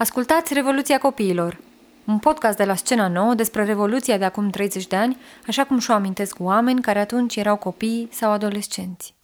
Ascultați Revoluția Copiilor, un podcast de la Scena Nouă despre Revoluția de acum 30 de ani, așa cum și-o amintesc oameni care atunci erau copii sau adolescenți.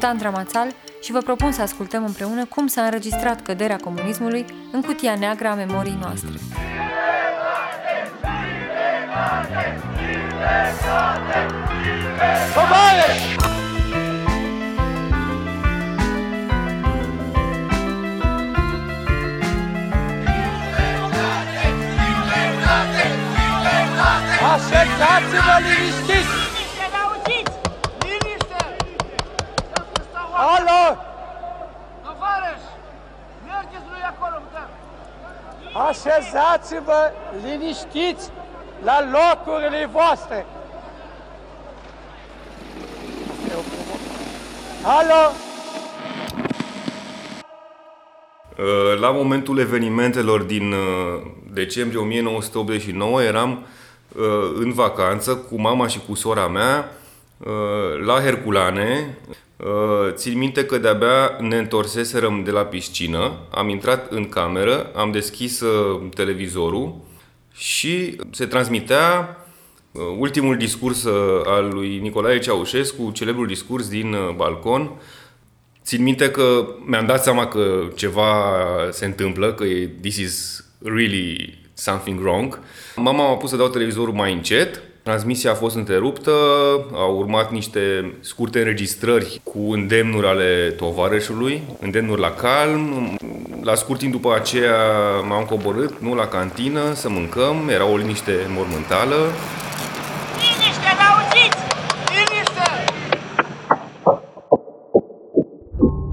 Sandra Mațal și vă propun să ascultăm împreună cum s-a înregistrat căderea comunismului în cutia neagră a memoriei noastre. Așezați-vă liniștiți! Alo! Tovarăș! Mergeți lui acolo, da! Așezați-vă liniștiți la locurile voastre! Alo! Uh, la momentul evenimentelor din uh, decembrie 1989 eram uh, în vacanță cu mama și cu sora mea la Herculane, Uh, țin minte că de-abia ne întorseserăm de la piscină, am intrat în cameră, am deschis uh, televizorul și se transmitea uh, ultimul discurs al lui Nicolae Ceaușescu, celebrul discurs din balcon. Țin minte că mi-am dat seama că ceva se întâmplă, că this is really something wrong. Mama m-a pus să dau televizorul mai încet Transmisia a fost întreruptă, au urmat niște scurte înregistrări cu îndemnuri ale tovarășului, îndemnuri la calm. La scurt timp după aceea m-am coborât, nu la cantină, să mâncăm, era o liniște mormântală. Liniște, auziți! Liniște!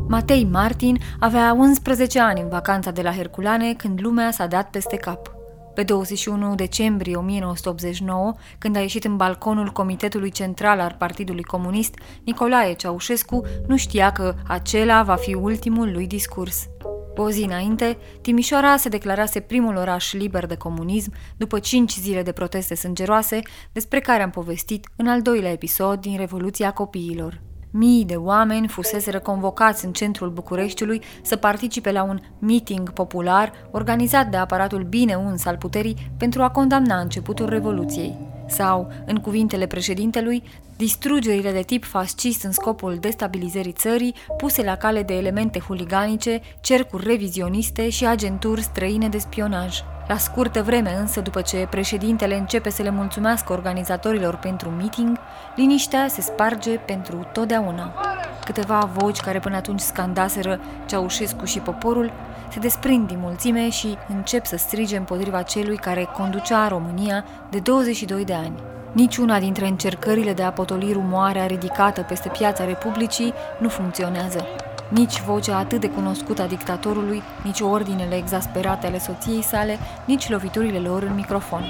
Matei Martin avea 11 ani în vacanța de la Herculane când lumea s-a dat peste cap. Pe 21 decembrie 1989, când a ieșit în balconul Comitetului Central al Partidului Comunist, Nicolae Ceaușescu nu știa că acela va fi ultimul lui discurs. O zi înainte, Timișoara se declarase primul oraș liber de comunism după cinci zile de proteste sângeroase, despre care am povestit în al doilea episod din Revoluția Copiilor. Mii de oameni fuseseră convocați în centrul Bucureștiului să participe la un meeting popular organizat de aparatul bine uns al puterii pentru a condamna începutul Revoluției. Sau, în cuvintele președintelui, distrugerile de tip fascist în scopul destabilizării țării, puse la cale de elemente huliganice, cercuri revizioniste și agenturi străine de spionaj. La scurtă vreme însă, după ce președintele începe să le mulțumească organizatorilor pentru meeting, liniștea se sparge pentru totdeauna. Câteva voci care până atunci scandaseră Ceaușescu și poporul se desprind din mulțime și încep să strige împotriva celui care conducea România de 22 de ani. Niciuna dintre încercările de a potoli rumoarea ridicată peste piața Republicii nu funcționează. Nici vocea atât de cunoscută a dictatorului, nici ordinele exasperate ale soției sale, nici loviturile lor în microfon.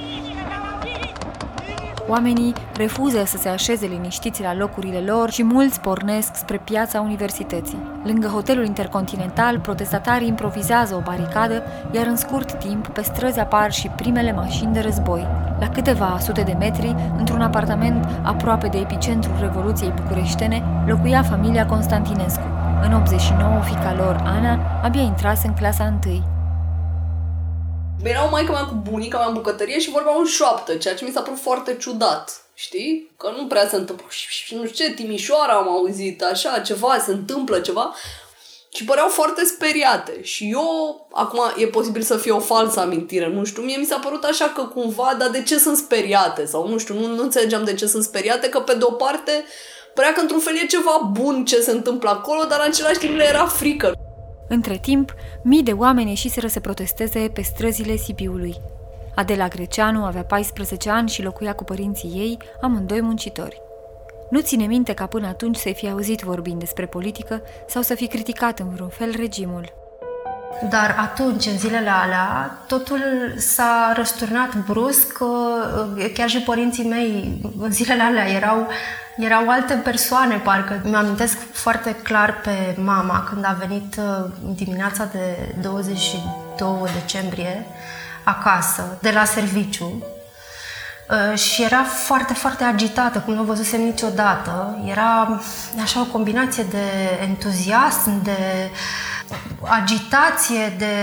Oamenii refuză să se așeze liniștiți la locurile lor și mulți pornesc spre piața universității. Lângă hotelul intercontinental, protestatarii improvizează o baricadă, iar în scurt timp, pe străzi apar și primele mașini de război. La câteva sute de metri, într-un apartament aproape de epicentrul Revoluției Bucureștene, locuia familia Constantinescu. În 89, fica lor, Ana, abia intrase în clasa 1. Erau mai mea cu bunica mea în bucătărie și vorbeau în șoaptă, ceea ce mi s-a părut foarte ciudat. Știi? Că nu prea se întâmplă. Și nu știu ce, Timișoara am auzit, așa, ceva, se întâmplă ceva. Și păreau foarte speriate. Și eu, acum e posibil să fie o falsă amintire, nu știu, mie mi s-a părut așa că cumva, dar de ce sunt speriate? Sau nu știu, nu, nu înțelegeam de ce sunt speriate, că pe de o parte părea că într-un fel e ceva bun ce se întâmplă acolo, dar în același timp le era frică. Între timp, mii de oameni ieșiseră să protesteze pe străzile Sibiului. Adela Greceanu avea 14 ani și locuia cu părinții ei, amândoi muncitori. Nu ține minte ca până atunci să-i fi auzit vorbind despre politică sau să fi criticat în vreun fel regimul. Dar atunci, în zilele alea, totul s-a răsturnat brusc, uh, chiar și părinții mei în zilele alea erau, erau alte persoane, parcă. Mi-amintesc foarte clar pe mama când a venit uh, dimineața de 22 decembrie acasă, de la serviciu, uh, și era foarte, foarte agitată, cum nu o văzusem niciodată. Era așa o combinație de entuziasm, de agitație, de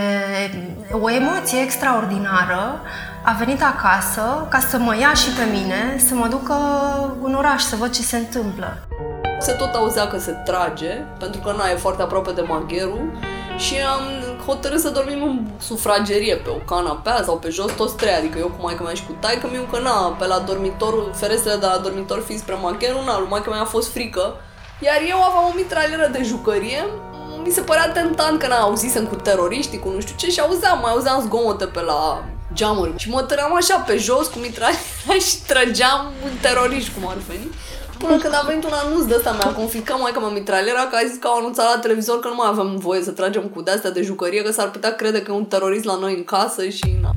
o emoție extraordinară, a venit acasă ca să mă ia și pe mine, să mă ducă în oraș, să văd ce se întâmplă. Se tot auzea că se trage, pentru că na, e foarte aproape de Magheru și am hotărât să dormim în sufragerie, pe o canapea sau pe jos, toți trei, adică eu cu maica mea și cu taică miu, că na, pe la dormitorul, ferestrele de la dormitor fiind spre Magheru, na, lui maica mea a fost frică, iar eu aveam o mitralieră de jucărie mi se părea tentant că n-am auzisem cu teroriștii, cu nu știu ce și auzeam, mai auzeam zgomote pe la geamuri și mă tăream așa pe jos cu mitraliera și trăgeam un teroriști cum ar veni. Până când a venit un anunț de ăsta, mi-a confiscat mai că mă mitraliera, că a zis că au anunțat la televizor că nu mai avem voie să tragem cu de-astea de jucărie, că s-ar putea crede că e un terorist la noi în casă și na.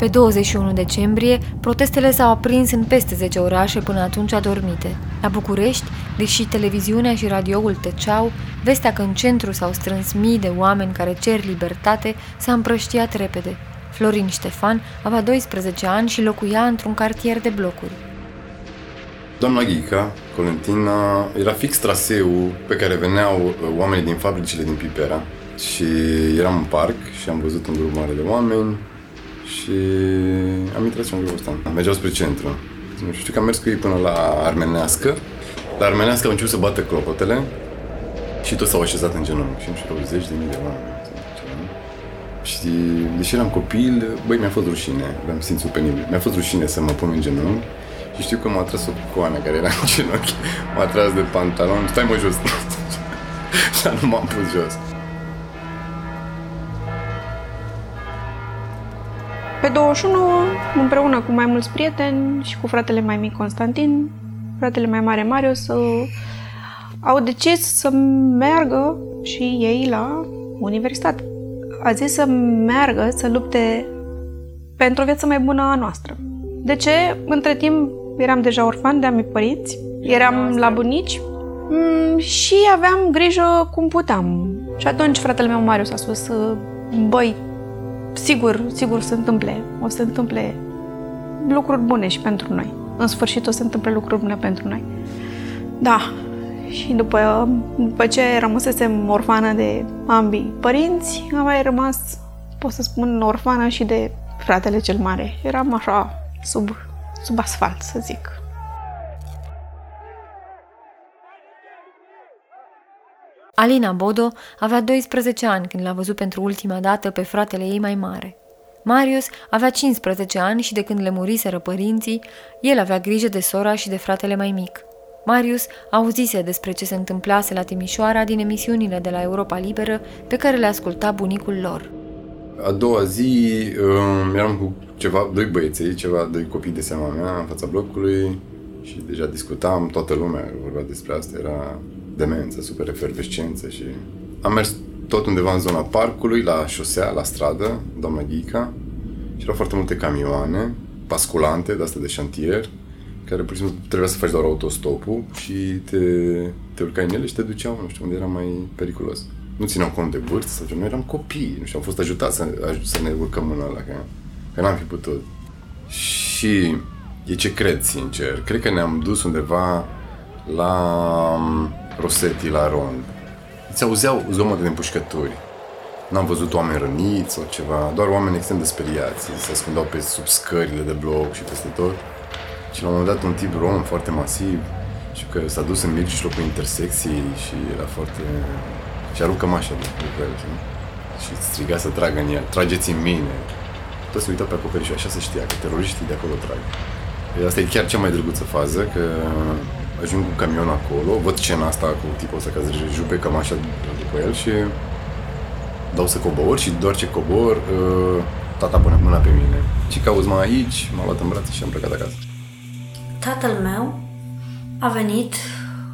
Pe 21 decembrie, protestele s-au aprins în peste 10 orașe până atunci adormite. La București, deși televiziunea și radioul tăceau, vestea că în centru s-au strâns mii de oameni care cer libertate s-a împrăștiat repede. Florin Ștefan avea 12 ani și locuia într-un cartier de blocuri. Doamna Ghica, Colentina, era fix traseul pe care veneau uh, oamenii din fabricile din Pipera și eram în parc și am văzut un grup mare de oameni și am intrat și în grupul ăsta. Mergeau spre centru. Știu că am mers cu ei până la Armenească, dar Armenească au început să bată clopotele și toți s-au așezat în genunchi. Și nu știu, zeci de mii de oameni. Și deși eram copil, băi, mi-a fost rușine, am simțit penibil. Mi-a fost rușine să mă pun în genunchi și știu că m-a tras o coană care era în genunchi, m-a tras de pantalon, stai mă jos. și nu m-am pus jos. Pe 21, împreună cu mai mulți prieteni și cu fratele mai mic Constantin, fratele mai mare Marius, au decis să meargă și ei la universitate. A zis să meargă să lupte pentru o viață mai bună a noastră. De ce? Între timp eram deja orfan de a părinți, eram la bunici mm, și aveam grijă cum puteam. Și atunci fratele meu Marius a spus, băi, sigur, sigur se întâmple, o să se întâmple lucruri bune și pentru noi. În sfârșit o să se întâmple lucruri bune pentru noi. Da, și după, după ce rămăsesem orfană de ambii părinți, am mai rămas, pot să spun, orfană și de fratele cel mare. Eram așa, sub, sub asfalt, să zic. Alina Bodo avea 12 ani când l-a văzut pentru ultima dată pe fratele ei mai mare. Marius avea 15 ani și de când le muriseră părinții, el avea grijă de sora și de fratele mai mic. Marius auzise despre ce se întâmplase la Timișoara din emisiunile de la Europa Liberă pe care le asculta bunicul lor. A doua zi um, eram cu ceva, doi băieței, ceva, doi copii de seama mea în fața blocului și deja discutam, toată lumea vorbea despre asta, era demență, super efervescență și am mers tot undeva în zona parcului, la șosea, la stradă, doamna Ghica, și erau foarte multe camioane, pasculante, de astea de șantier, care pur și simplu trebuia să faci doar autostopul și te, te urcai în ele și te duceau, nu știu, unde era mai periculos. Nu țineau cont de vârstă sau ce, noi eram copii, nu știu, am fost ajutați să, să ne urcăm în ăla, că, că n-am fi putut. Și e ce cred, sincer. Cred că ne-am dus undeva la Rosetti la rond. Îți auzeau zgomote de împușcături. N-am văzut oameni răniți sau ceva, doar oameni extrem de speriați. Se ascundeau pe sub scările de bloc și peste tot. Și la un moment dat un tip rom foarte masiv și că s-a dus în mijlocul intersecției și era foarte... și aruncă mașa de pe el, știi? Și striga să tragă în el, trageți în mine. Toți se uitau pe acoperiș și așa se știa că teroriștii de acolo trag. Asta e chiar cea mai drăguță fază, că ajung cu camion acolo, văd scena asta cu tipul ăsta care se jupe cămașa după el și dau să cobor și doar ce cobor, uh, tata pune mâna pe mine. Și cauți mai aici, m-a luat în brațe și am plecat acasă. Tatăl meu a venit,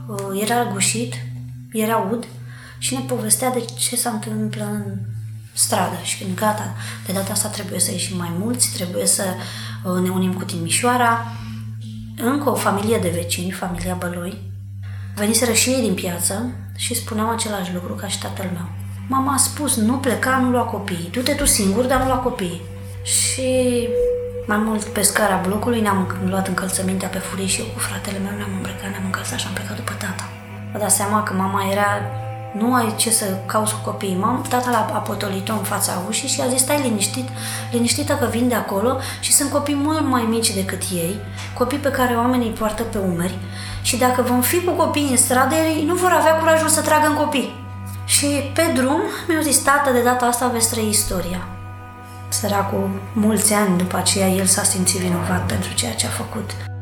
uh, era gușit, era ud și ne povestea de ce s-a întâmplat în stradă și când gata, de data asta trebuie să ieșim mai mulți, trebuie să uh, ne unim cu Timișoara. Încă o familie de vecini, familia Băloi, veniseră și ei din piață și spuneau același lucru ca și tatăl meu. Mama a spus, nu pleca, nu lua copii. Du-te tu singur, dar nu lua copii. Și mai mult pe scara blocului ne-am luat încălțămintea pe furie și eu cu fratele meu ne-am îmbrăcat, ne-am încălțat și am plecat după tata. Vă dați seama că mama era nu ai ce să cauți cu copiii. Mam, tata l-a potolit-o în fața ușii și a zis, stai liniștit, liniștită că vin de acolo și sunt copii mult mai mici decât ei, copii pe care oamenii îi poartă pe umeri și dacă vom fi cu copiii în stradă, ei nu vor avea curajul să tragă în copii. Și pe drum mi-au zis, tată, de data asta veți trăi istoria. Săracul, mulți ani după aceea, el s-a simțit vinovat pentru ceea ce a făcut.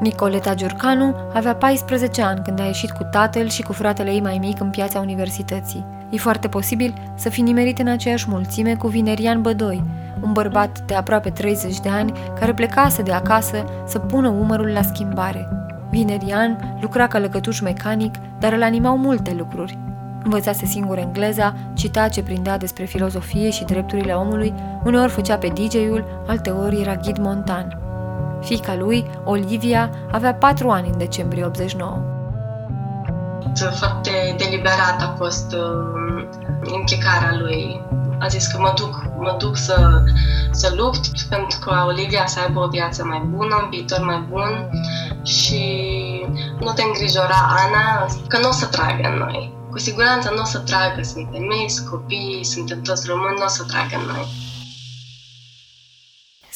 Nicoleta Giurcanu avea 14 ani când a ieșit cu tatăl și cu fratele ei mai mic în piața universității. E foarte posibil să fi nimerit în aceeași mulțime cu Vinerian Bădoi, un bărbat de aproape 30 de ani care plecase de acasă să pună umărul la schimbare. Vinerian lucra ca lăcătuș mecanic, dar îl animau multe lucruri. Învățase singur engleza, cita ce prindea despre filozofie și drepturile omului, uneori făcea pe DJ-ul, alteori era ghid montan. Fica lui, Olivia, avea patru ani în decembrie 89. Foarte deliberat a fost uh, implicarea lui. A zis că mă duc, mă duc să, să lupt pentru că Olivia să aibă o viață mai bună, un viitor mai bun și nu te îngrijora, Ana, că nu o să tragă în noi cu siguranță nu o să tragă, suntem mei, copii, suntem toți români, nu o să tragă în noi.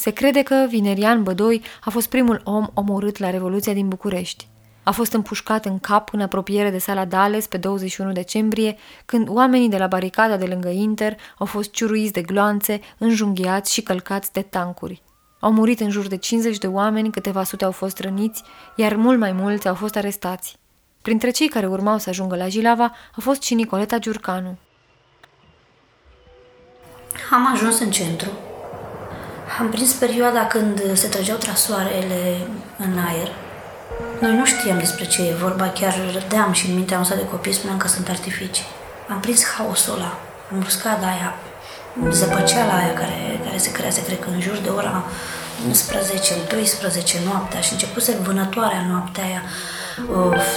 Se crede că Vinerian Bădoi a fost primul om omorât la Revoluția din București. A fost împușcat în cap în apropiere de sala Dales pe 21 decembrie, când oamenii de la baricada de lângă Inter au fost ciuruiți de gloanțe, înjunghiați și călcați de tancuri. Au murit în jur de 50 de oameni, câteva sute au fost răniți, iar mult mai mulți au fost arestați. Printre cei care urmau să ajungă la Jilava a fost și Nicoleta Giurcanu. Am ajuns în centru. Am prins perioada când se trăgeau trasoarele în aer. Noi nu știam despre ce e vorba, chiar râdeam și în mintea noastră de copii spuneam că sunt artificii. Am prins haosul ăla, muscada aia, zăpăceala aia care, care se crease, cred că în jur de ora 11, 12 noaptea și începuse vânătoarea noaptea aia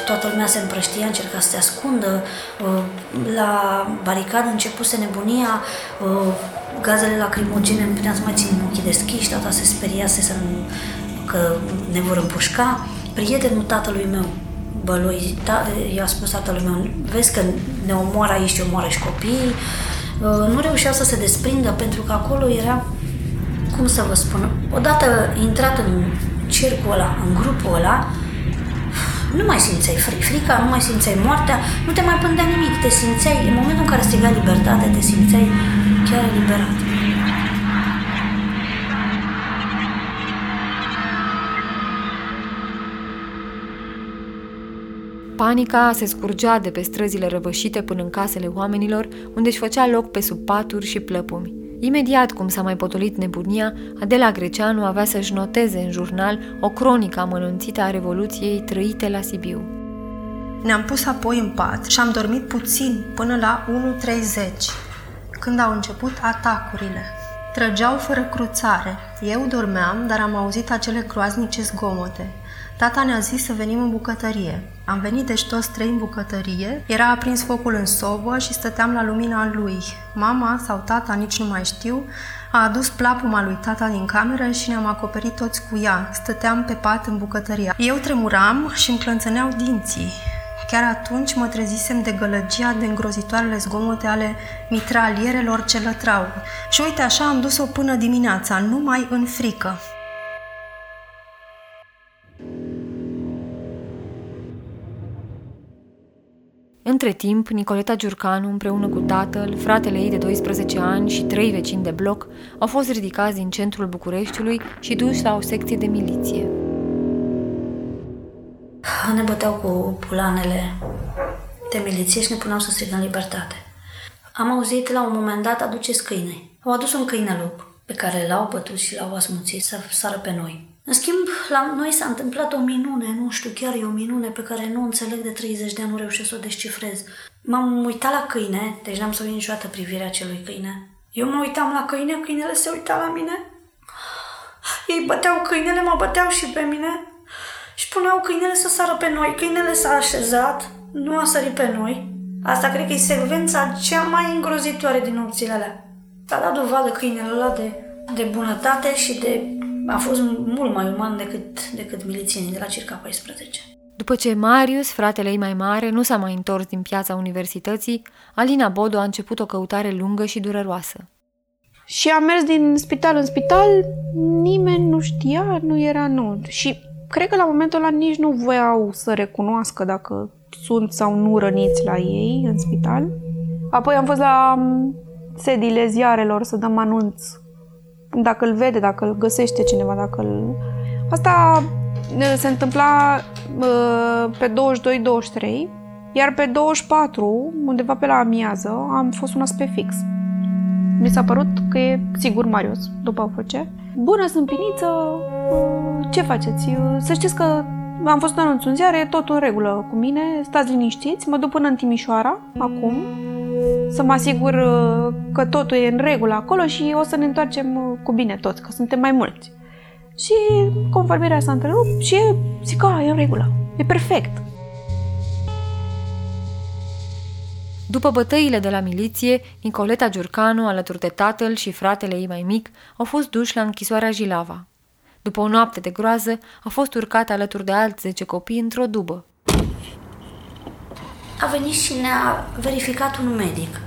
toată lumea se împrăștia, încerca să se ascundă, la baricadă începuse nebunia, gazele lacrimogene nu puteam să mai țin ochii deschiși, tata se speriase să nu, că ne vor împușca. Prietenul tatălui meu, Băloi, ta, i-a spus tatălui meu, vezi că ne omoară aici și omoară și copiii. Nu reușeau să se desprindă pentru că acolo era, cum să vă spun, odată intrat în cercul ăla, în grupul ăla, nu mai simțeai fri- frica, nu mai simțeai moartea, nu te mai pândea nimic, te simțeai, în momentul în care striga libertate, te simțeai chiar eliberat. Panica se scurgea de pe străzile răvășite până în casele oamenilor, unde își făcea loc pe sub paturi și plăpumi. Imediat cum s-a mai potolit nebunia, Adela Greceanu avea să-și noteze în jurnal o cronică amănunțită a Revoluției trăite la Sibiu. Ne-am pus apoi în pat și am dormit puțin până la 1.30, când au început atacurile. Trăgeau fără cruțare. Eu dormeam, dar am auzit acele groaznice zgomote. Tata ne-a zis să venim în bucătărie. Am venit deci toți trei în bucătărie, era aprins focul în sobă și stăteam la lumina lui. Mama sau tata, nici nu mai știu, a adus plapuma lui tata din cameră și ne-am acoperit toți cu ea. Stăteam pe pat în bucătăria. Eu tremuram și îmi clănțăneau dinții. Chiar atunci mă trezisem de gălăgia de îngrozitoarele zgomote ale mitralierelor ce lătrau. Și uite așa am dus-o până dimineața, numai în frică. Între timp, Nicoleta Giurcanu, împreună cu tatăl, fratele ei de 12 ani și trei vecini de bloc, au fost ridicați din centrul Bucureștiului și duși la o secție de miliție. Ne băteau cu pulanele de miliție și ne puneau să strigăm libertate. Am auzit la un moment dat, aduceți câine. Au adus un câine lup pe care l-au bătut și l-au asmuțit să sară pe noi. În schimb, la noi s-a întâmplat o minune, nu știu, chiar e o minune pe care nu înțeleg de 30 de ani, nu reușesc să o descifrez. M-am uitat la câine, deci n-am să uit niciodată privirea acelui câine. Eu mă uitam la câine, câinele se uita la mine. Ei băteau câinele, mă băteau și pe mine. Și puneau câinele să sară pe noi. Câinele s-a așezat, nu a sărit pe noi. Asta cred că e secvența cea mai îngrozitoare din nopțile alea. A dat dovadă câinele ăla de, de bunătate și de... A fost mult mai uman decât, decât milițienii de la Circa 14. După ce Marius, fratele ei mai mare, nu s-a mai întors din piața universității, Alina Bodo a început o căutare lungă și dureroasă. Și am mers din spital în spital, nimeni nu știa, nu era nu. Și cred că la momentul ăla nici nu voiau să recunoască dacă sunt sau nu răniți la ei în spital. Apoi am fost la mm, sediile ziarelor să dăm anunț dacă îl vede, dacă îl găsește cineva, dacă îl... Asta se întâmpla pe 22-23, iar pe 24, undeva pe la amiază, am fost un pe fix. Mi s-a părut că e sigur Marius, după o făce. Bună, sunt piniță, ce faceți? Să știți că am fost anunț în ziare, e tot în regulă cu mine, stați liniștiți, mă duc până în Timișoara, acum, să mă asigur că totul e în regulă acolo și o să ne întoarcem cu bine toți, că suntem mai mulți. Și conformirea s-a întrerupt și zic că e în regulă, e perfect. După bătăile de la miliție, Nicoleta Giurcanu, alături de tatăl și fratele ei mai mic, au fost duși la închisoarea Jilava. După o noapte de groază, a fost urcat alături de alți 10 copii într-o dubă. A venit și ne-a verificat un medic.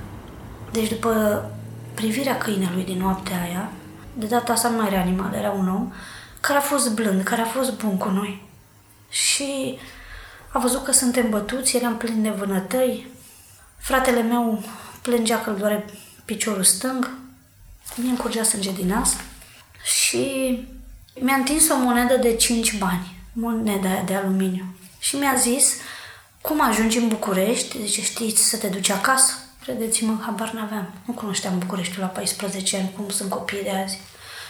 Deci după privirea câinelui din noaptea aia, de data asta nu mai era animal, era un om, care a fost blând, care a fost bun cu noi. Și a văzut că suntem bătuți, eram plini de vânătăi. Fratele meu plângea că îl doare piciorul stâng, mi încurgea sânge din nas și mi-a întins o monedă de 5 bani, moneda aia de aluminiu. Și mi-a zis, cum ajungi în București? Zice, știți să te duci acasă? Credeți-mă, habar n-aveam. Nu cunoșteam Bucureștiul la 14 ani, cum sunt copiii de azi.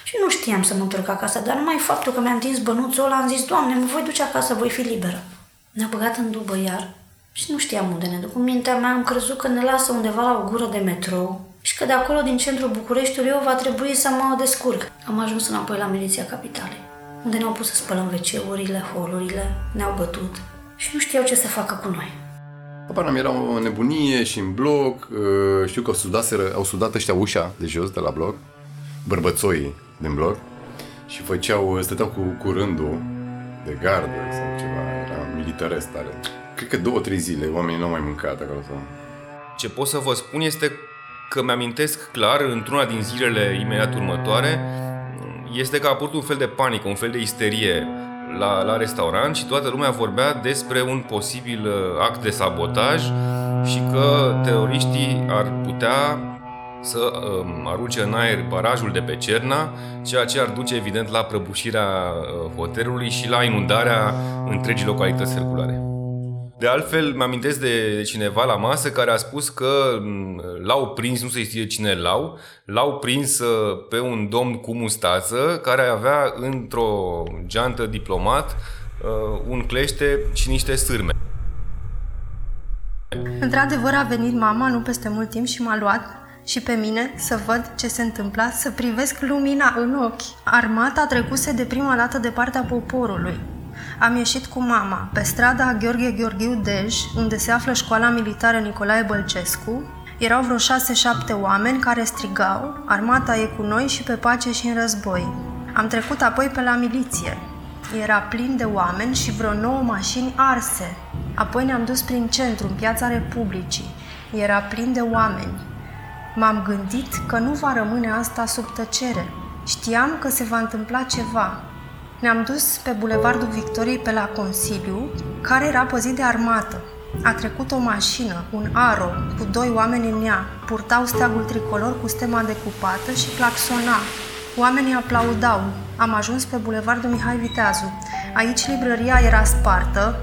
Și nu știam să mă întorc acasă, dar numai faptul că mi-am întins bănuțul ăla, am zis, Doamne, mă voi duce acasă, voi fi liberă. Ne-a băgat în dubă iar și nu știam unde ne duc. În mintea mea am crezut că ne lasă undeva la o gură de metrou și că de acolo, din centrul Bucureștiului, eu va trebui să mă descurc. Am ajuns înapoi la miliția capitalei, unde ne-au pus să spălăm wc holurile, ne-au bătut și nu știau ce să facă cu noi. Apar era o nebunie și în bloc, uh, știu că au, sudaseră, au sudat ăștia ușa de jos, de la bloc, bărbățoii din bloc și făceau, stăteau cu, cu rândul de gardă sau ceva, era militaresc tare. Cred că două, trei zile oamenii nu au mai mâncat acolo. Sau... Ce pot să vă spun este că mi-amintesc clar, într-una din zilele imediat următoare, este că a apărut un fel de panică, un fel de isterie la, la restaurant și toată lumea vorbea despre un posibil uh, act de sabotaj și că teroriștii ar putea să um, arunce în aer barajul de pe Cerna, ceea ce ar duce evident la prăbușirea uh, hotelului și la inundarea întregii localități circulare. De altfel, mă amintesc de cineva la masă care a spus că mm, l-au prins, nu se știe cine l-au, l-au prins uh, pe un domn cu mustață care avea într-o geantă diplomat uh, un clește și niște sârme. Într-adevăr a venit mama nu peste mult timp și m-a luat și pe mine să văd ce se întâmpla, să privesc lumina în ochi. Armata trecuse de prima dată de partea poporului. Am ieșit cu mama pe strada Gheorghe Gheorghiu Dej, unde se află școala militară Nicolae Bălcescu. Erau vreo șase-șapte oameni care strigau, armata e cu noi și pe pace și în război. Am trecut apoi pe la miliție. Era plin de oameni și vreo nouă mașini arse. Apoi ne-am dus prin centru, în piața Republicii. Era plin de oameni. M-am gândit că nu va rămâne asta sub tăcere. Știam că se va întâmpla ceva, ne-am dus pe Bulevardul Victoriei pe la Consiliu, care era păzit de armată. A trecut o mașină, un aro, cu doi oameni în ea. Purtau steagul tricolor cu stema decupată și claxona. Oamenii aplaudau. Am ajuns pe Bulevardul Mihai Viteazu. Aici librăria era spartă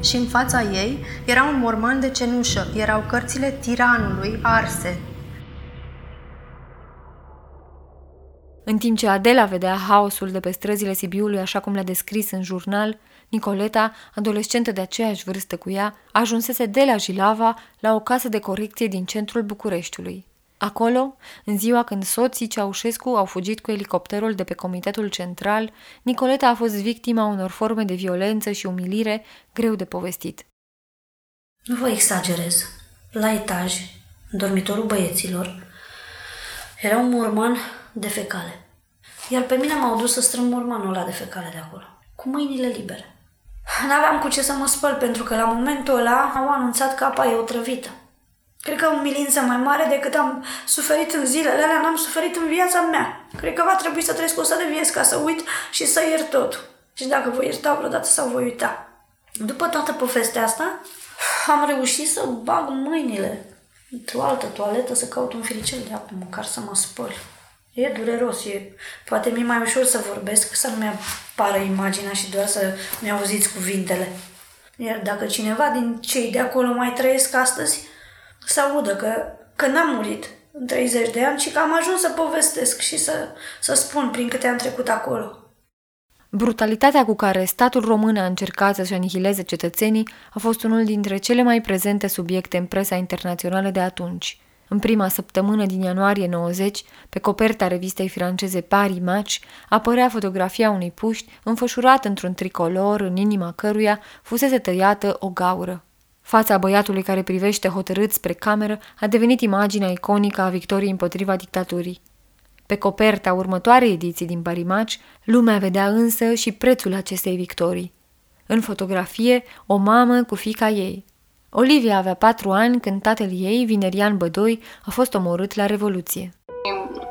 și în fața ei era un morman de cenușă. Erau cărțile tiranului arse. În timp ce Adela vedea haosul de pe străzile Sibiului așa cum le-a descris în jurnal, Nicoleta, adolescentă de aceeași vârstă cu ea, ajunsese de la Jilava la o casă de corecție din centrul Bucureștiului. Acolo, în ziua când soții Ceaușescu au fugit cu elicopterul de pe Comitetul Central, Nicoleta a fost victima unor forme de violență și umilire greu de povestit. Nu vă exagerez. La etaj, în dormitorul băieților, era un morman de fecale. Iar pe mine m-au dus să strâng mormanul ăla de fecale de acolo, cu mâinile libere. N-aveam cu ce să mă spăl, pentru că la momentul ăla au anunțat că apa e otrăvită. Cred că umilință mai mare decât am suferit în zilele alea, n-am suferit în viața mea. Cred că va trebui să trăiesc o să de vieți ca să uit și să iert totul. Și dacă voi ierta vreodată sau voi uita. După toată povestea asta, am reușit să bag mâinile într-o altă toaletă să caut un firicel de apă, măcar să mă spăl. E dureros, e... Poate mi-e mai ușor să vorbesc, să nu mi-apară imaginea și doar să mi-auziți cuvintele. Iar dacă cineva din cei de acolo mai trăiesc astăzi, să audă că, că n-am murit în 30 de ani și că am ajuns să povestesc și să, să spun prin câte am trecut acolo. Brutalitatea cu care statul român a încercat să-și anihileze cetățenii a fost unul dintre cele mai prezente subiecte în presa internațională de atunci. În prima săptămână din ianuarie 90, pe coperta revistei franceze Paris Match, apărea fotografia unui puști înfășurat într-un tricolor în inima căruia fusese tăiată o gaură. Fața băiatului care privește hotărât spre cameră a devenit imaginea iconică a victoriei împotriva dictaturii. Pe coperta următoarei ediții din Parimaci, lumea vedea însă și prețul acestei victorii. În fotografie, o mamă cu fica ei. Olivia avea patru ani când tatăl ei, Vinerian Bădoi, a fost omorât la Revoluție.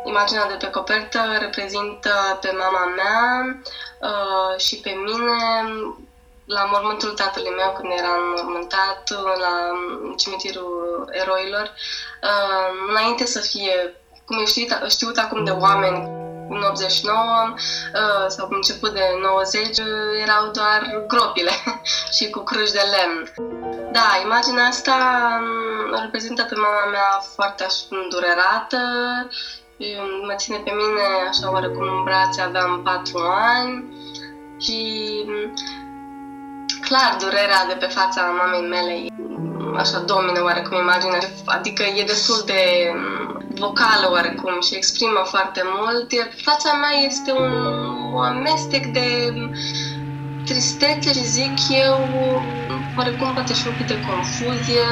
Imaginea de pe copertă reprezintă pe mama mea uh, și pe mine la mormântul tatălui meu când eram mormântat la cimitirul eroilor, uh, înainte să fie, cum e știut, știut acum de oameni, în 89 uh, sau în început de 90 erau doar gropile și cu cruci de lemn. Da, imaginea asta um, reprezintă pe mama mea foarte îndurerată, mă ține pe mine așa oarecum în brațe, aveam patru ani și um, clar durerea de pe fața mamei mele așa domină oarecum imaginea, adică e destul de mm, vocală oarecum și exprimă foarte mult. Fața mea este un, un amestec de tristețe și zic eu, oarecum poate și un pic de confuzie.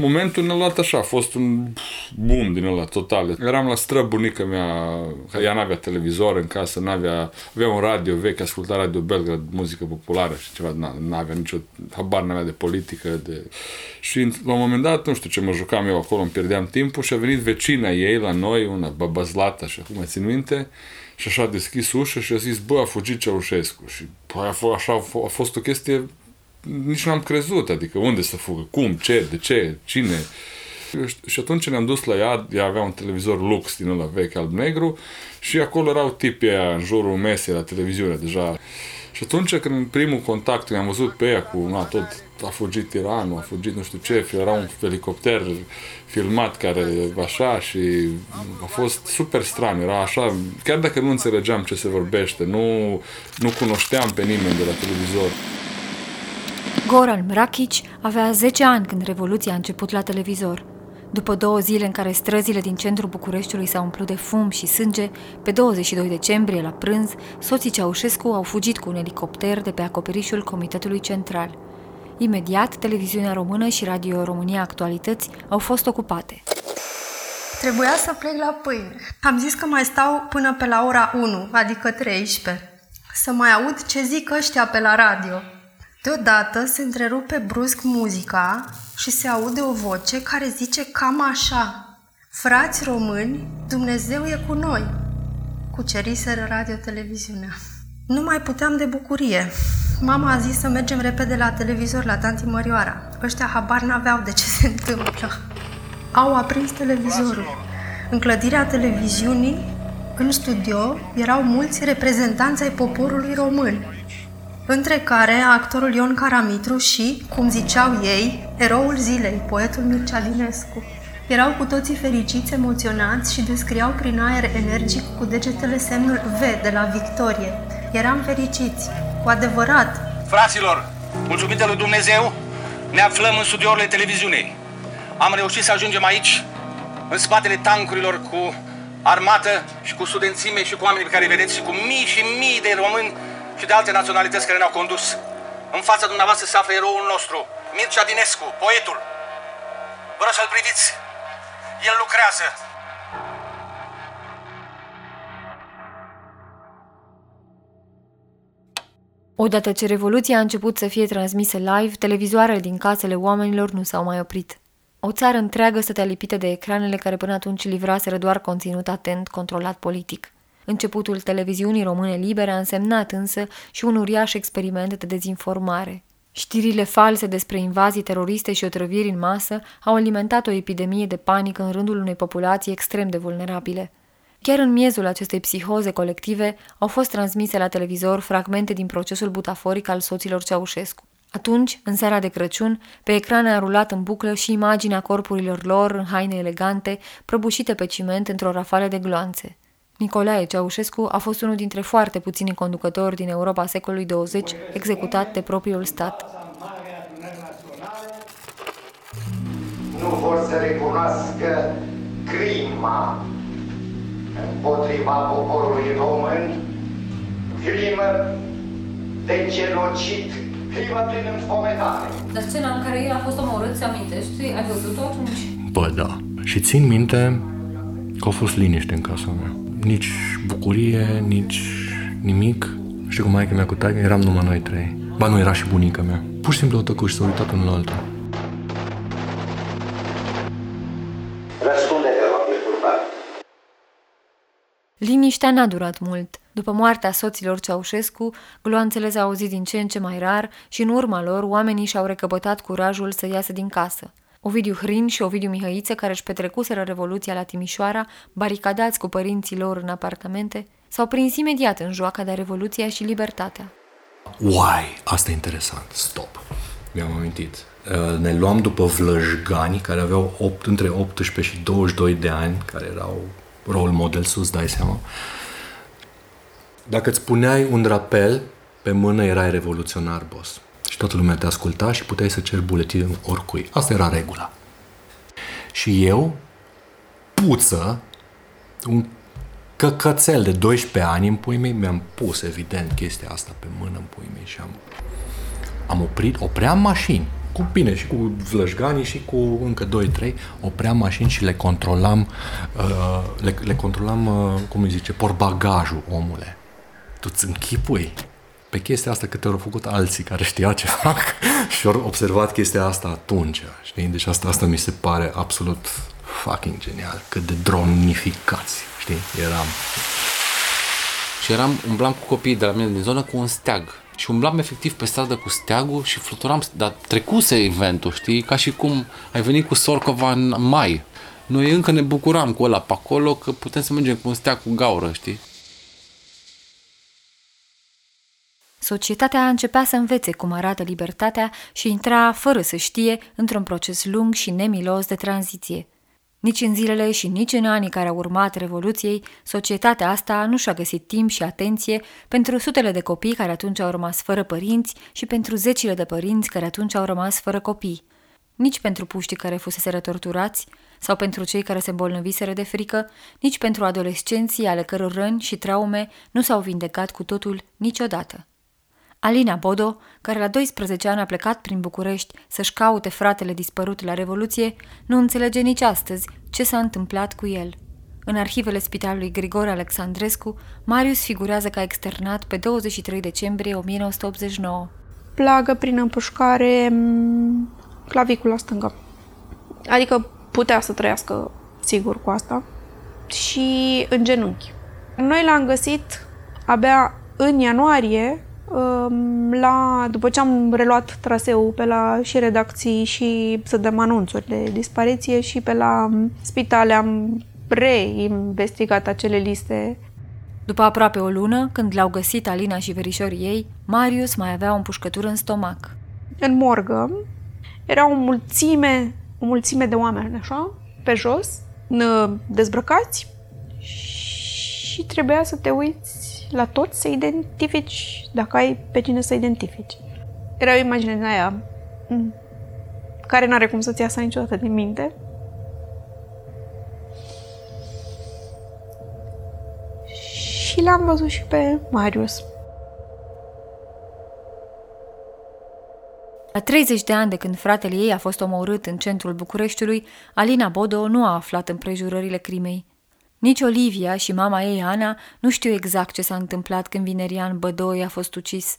Momentul ne-a luat așa, a fost un boom din ăla total. Eram la străbunica mea, ea n-avea televizor în casă, n-avea, avea un radio vechi, asculta radio Belgrad, muzică populară și ceva, n-avea nicio, habar n-avea de politică. De... Și la un moment dat, nu știu ce mă jucam eu acolo, îmi pierdeam timpul și a venit vecina ei la noi, una babazlată, așa cum mai țin minte, și așa a deschis ușa și a zis, bă, a fugit Ceaușescu. Și păi, a fost, așa, a fost o chestie nici nu am crezut, adică unde să fugă, cum, ce, de ce, cine. Și atunci ne-am dus la ea, ea avea un televizor lux din ăla vechi alb-negru și acolo erau tipii aia în jurul mesei la televiziune deja. Și atunci când în primul contact am văzut pe ea cu na, tot a fugit Iranul, a fugit nu știu ce, era un helicopter filmat care așa și a fost super stran, era așa, chiar dacă nu înțelegeam ce se vorbește, nu, nu cunoșteam pe nimeni de la televizor. Goran Mrakic avea 10 ani când Revoluția a început la televizor. După două zile în care străzile din centrul Bucureștiului s-au umplut de fum și sânge, pe 22 decembrie, la prânz, soții Ceaușescu au fugit cu un elicopter de pe acoperișul Comitetului Central. Imediat, televiziunea română și Radio România Actualități au fost ocupate. Trebuia să plec la pâine. Am zis că mai stau până pe la ora 1, adică 13, să mai aud ce zic ăștia pe la radio. Deodată se întrerupe brusc muzica și se aude o voce care zice cam așa. Frați români, Dumnezeu e cu noi! Cuceriseră radio-televiziunea. Nu mai puteam de bucurie. Mama a zis să mergem repede la televizor, la tanti Mărioara. Ăștia habar n-aveau de ce se întâmplă. Au aprins televizorul. În clădirea televiziunii, în studio, erau mulți reprezentanți ai poporului român, între care actorul Ion Caramitru și, cum ziceau ei, eroul zilei, poetul Mircea Dinescu. Erau cu toții fericiți, emoționați și descriau prin aer energic cu degetele semnul V de la victorie. Eram fericiți, cu adevărat. Fraților, mulțumită lui Dumnezeu, ne aflăm în studiourile televiziunii. Am reușit să ajungem aici, în spatele tancurilor cu armată și cu studențime și cu oameni pe care vedeți și cu mii și mii de români și de alte naționalități care ne-au condus. În fața dumneavoastră se află eroul nostru, Mircea Dinescu, poetul. Vă rog să-l priviți. El lucrează. Odată ce Revoluția a început să fie transmisă live, televizoarele din casele oamenilor nu s-au mai oprit. O țară întreagă stătea lipită de ecranele care până atunci livraseră doar conținut atent, controlat politic. Începutul televiziunii române libere a însemnat însă și un uriaș experiment de dezinformare. Știrile false despre invazii teroriste și otrăviri în masă au alimentat o epidemie de panică în rândul unei populații extrem de vulnerabile. Chiar în miezul acestei psihoze colective au fost transmise la televizor fragmente din procesul butaforic al soților Ceaușescu. Atunci, în seara de Crăciun, pe ecran a rulat în buclă și imaginea corpurilor lor în haine elegante, prăbușite pe ciment într-o rafală de gloanțe. Nicolae Ceaușescu a fost unul dintre foarte puțini conducători din Europa secolului 20 executat de propriul stat. Nu vor să recunoască crima împotriva poporului român, crimă de genocid, crimă prin înfometare. Dar scena în care el a fost omorât, se amintești? Ai văzut-o atunci? Bă, da. Și țin minte că a fost liniște în casa mea. Nici bucurie, nici nimic. Și cu maica mea cu taică eram numai noi trei. Ba nu, era și bunica mea. Pur și simplu au tăcut și s-au uitat unul la altul. Răspunde-te, rog, Liniștea n-a durat mult. După moartea soților Ceaușescu, gloanțele s-au auzit din ce în ce mai rar și în urma lor oamenii și-au recăpătat curajul să iasă din casă. Ovidiu Hrin și Ovidiu Mihăiță, care își petrecuseră Revoluția la Timișoara, baricadați cu părinții lor în apartamente, s-au prins imediat în joaca de Revoluția și Libertatea. Uai, asta e interesant. Stop. Mi-am amintit. Uh, Ne luam după vlăjgani care aveau 8, între 18 și 22 de ani, care erau role model sus, dai seama. Dacă îți puneai un drapel pe mână, erai revoluționar, boss. Și toată lumea te asculta și puteai să ceri buletin oricui. Asta era regula. Și eu, puță, un căcățel de 12 ani în pui mei, mi-am pus evident chestia asta pe mână în pui mei și am, am oprit, opream mașini, cu bine și cu vlăjganii și cu încă 2-3, opream mașini și le controlam, uh, le, le controlam, uh, cum îi zice, porbagajul, omule. Tu îți închipui pe chestia asta câte ori au făcut alții care știau ce fac și au observat chestia asta atunci, știi? Deci asta, asta mi se pare absolut fucking genial, cât de dronificați, știi, eram. Și eram, umblam cu copiii de la mine din zonă cu un steag. Și umblam efectiv pe stradă cu steagul și fluturam, dar trecuse eventul, știi? Ca și cum ai venit cu Sorcova în mai. Noi încă ne bucuram cu ăla pe acolo că putem să mergem cu un steag cu gaură, știi? Societatea începea să învețe cum arată libertatea și intra, fără să știe, într-un proces lung și nemilos de tranziție. Nici în zilele și nici în anii care au urmat Revoluției, societatea asta nu și-a găsit timp și atenție pentru sutele de copii care atunci au rămas fără părinți și pentru zecile de părinți care atunci au rămas fără copii. Nici pentru puștii care fuseseră torturați sau pentru cei care se îmbolnăviseră de frică, nici pentru adolescenții ale căror răni și traume nu s-au vindecat cu totul niciodată. Alina Bodo, care la 12 ani a plecat prin București să-și caute fratele dispărut la Revoluție, nu înțelege nici astăzi ce s-a întâmplat cu el. În arhivele spitalului Grigore Alexandrescu, Marius figurează ca externat pe 23 decembrie 1989. Plagă prin împușcare m, clavicula stângă. Adică putea să trăiască sigur cu asta. Și în genunchi. Noi l-am găsit abia în ianuarie, um, la, după ce am reluat traseul pe la și redacții și să dăm anunțuri de dispariție și pe la um, spitale am reinvestigat acele liste. După aproape o lună, când l-au găsit Alina și verișorii ei, Marius mai avea o împușcătură în stomac. În morgă era o mulțime, o mulțime de oameni, așa, pe jos, n- dezbrăcați și trebuia să te uiți la toți să identifici dacă ai pe cine să identifici. Era o imagine din aia m, care n-are cum să-ți iasă niciodată din minte. Și l-am văzut și pe Marius. La 30 de ani de când fratele ei a fost omorât în centrul Bucureștiului, Alina Bodo nu a aflat împrejurările crimei. Nici Olivia și mama ei, Ana, nu știu exact ce s-a întâmplat când Vinerian Bădoi a fost ucis.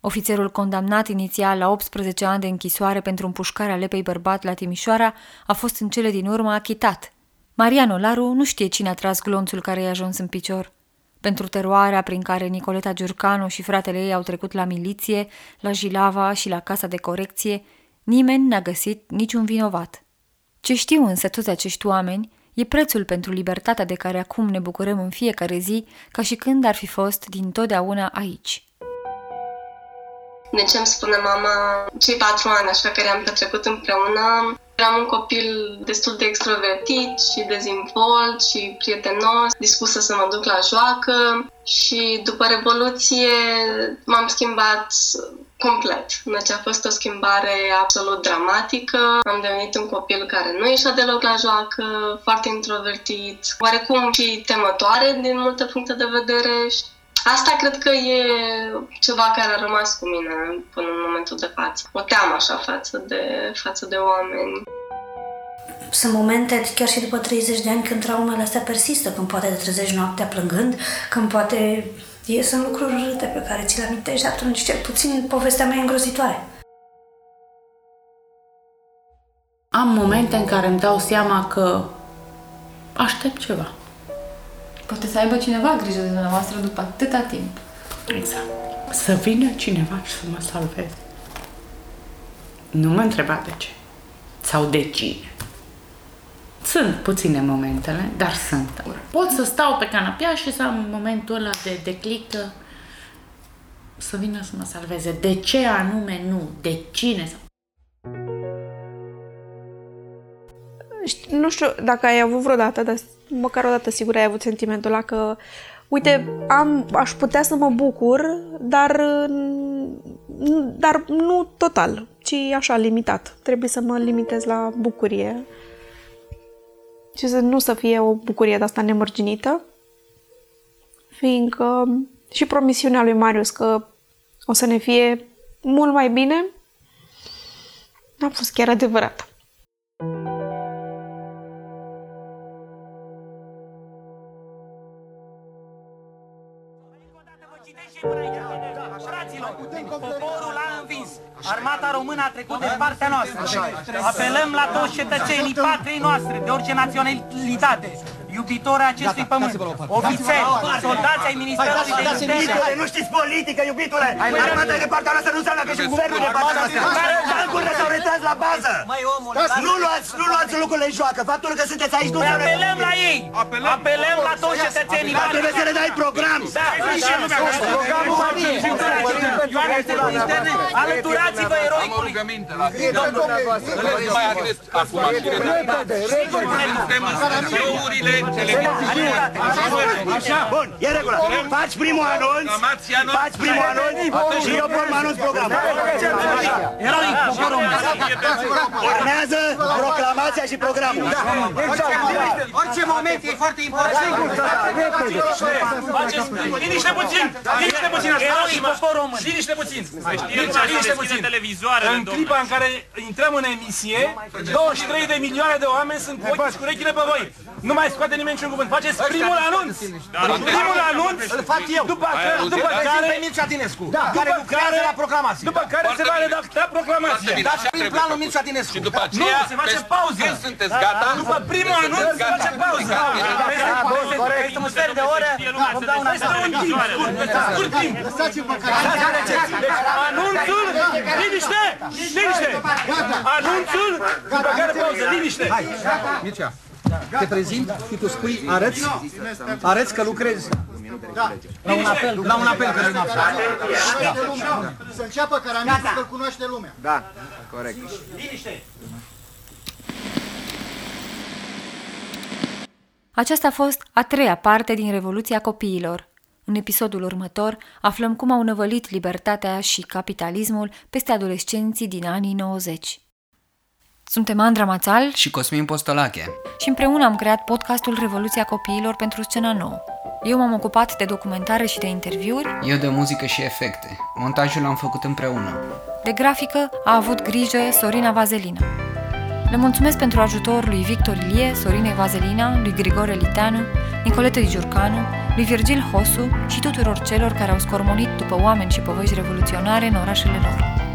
Ofițerul condamnat inițial la 18 ani de închisoare pentru împușcarea lepei bărbat la Timișoara a fost în cele din urmă achitat. Marian Olaru nu știe cine a tras glonțul care i-a ajuns în picior. Pentru teroarea prin care Nicoleta Giurcanu și fratele ei au trecut la miliție, la Jilava și la casa de corecție, nimeni n-a găsit niciun vinovat. Ce știu însă toți acești oameni e prețul pentru libertatea de care acum ne bucurăm în fiecare zi, ca și când ar fi fost din totdeauna aici. De ce îmi spune mama, cei patru ani așa care am petrecut împreună, eram un copil destul de extrovertit și dezvolt și prietenos, dispusă să mă duc la joacă și după Revoluție m-am schimbat complet. Deci a fost o schimbare absolut dramatică. Am devenit un copil care nu ieșea deloc la joacă, foarte introvertit, oarecum și temătoare din multe puncte de vedere. Asta cred că e ceva care a rămas cu mine până în momentul de față. O teamă așa față de, față de oameni. Sunt momente, chiar și după 30 de ani, când traumele astea persistă, când poate te trezești noaptea plângând, când poate e, sunt lucruri urâte pe care ți le amintești, atunci cel puțin povestea mea e îngrozitoare. Am momente în care îmi dau seama că aștept ceva. Poate să aibă cineva grijă de dumneavoastră după atâta timp. Exact. Să vină cineva și să mă salveze. Nu mă întreba de ce. Sau de cine. Sunt puține momentele, dar sunt. Pot să stau pe canapea și să am momentul ăla de declic că să vină să mă salveze. De ce anume nu? De cine? Nu știu dacă ai avut vreodată, dar măcar o dată sigur ai avut sentimentul ăla că uite, am, aș putea să mă bucur, dar, dar nu total, ci așa, limitat. Trebuie să mă limitez la bucurie și să nu să fie o bucurie de asta nemărginită, fiindcă și promisiunea lui Marius că o să ne fie mult mai bine a fost chiar adevărată. Fraților, Armata română a trecut de partea noastră. Apelăm la toți cetățenii patriei noastre, de orice naționalitate, iubitori acestui pământ, ofițeri, soldați ai Ministerului de Interne. Nu știți politică, iubitule! Armata e de partea noastră nu înseamnă că și guvernul e de partea noastră. Tancurile s-au retras la bază. Nu luați, nu luați lucrurile în joacă. Faptul că sunteți aici nu Păi înseamnă... apelăm la ei! Apelăm. La toți cetățenii Dar trebuie să le dai program. Da, și programul Ioane Interne, alăturați-vă eroicului. Bun, e regulă. Faci primul anunț, faci primul anunț și eu pun anunț programul. Eroic, poporul Urmează proclamația și programul. Orice moment e foarte important. Liniște puțin! Liniște puțin! Eroic, poporul român! Liniște puțin! Liniște puțin! În clipa în care intrăm în emisie, 23 de milioane de oameni sunt cu ochii cu urechile pe voi. Nu mai scoate nimeni niciun cuvânt. Faceți primul anunț. Primul anunț. Îl fac eu. După Ai care, auzit? după Îl care, prezint pe Mircea Tinescu, Da, care după lucrează care- la proclamație. După care se va redacta proclamația. Da, și prin planul Mircea Tinescu. Și după Nu, aceea, se face pe- pauză. când sunteți gata? După primul Când anunț sunteți se face gata? pauză. Corect, corect. Peste un sfert de oră vom da un apel. un timp, scurt, peste scurt timp. Lăsați-vă Deci, anunțul, liniște, liniște. Anunțul, după care pauză, liniște. Mircea, te prezint și tu spui, arăți, arăți că lucrezi. La un apel, la un apel către noastră. Să înceapă Caramin că-l cunoaște lumea. Da, corect. Liniște. Aceasta a fost a treia parte din Revoluția Copiilor. În episodul următor aflăm cum au năvălit libertatea și capitalismul peste adolescenții din anii 90. Suntem Andra Mațal și Cosmin Postolache. și împreună am creat podcastul Revoluția Copiilor pentru Scena Nouă. Eu m-am ocupat de documentare și de interviuri, Eu de muzică și efecte. Montajul l-am făcut împreună. de grafică a avut grijă Sorina Vazelina. Le mulțumesc pentru ajutorul lui Victor Ilie, Sorinei Vazelina, lui Grigore Liteanu, Nicoleta Giurcanu, lui Virgil Hosu și tuturor celor care au scormonit după oameni și povești revoluționare în orașele lor.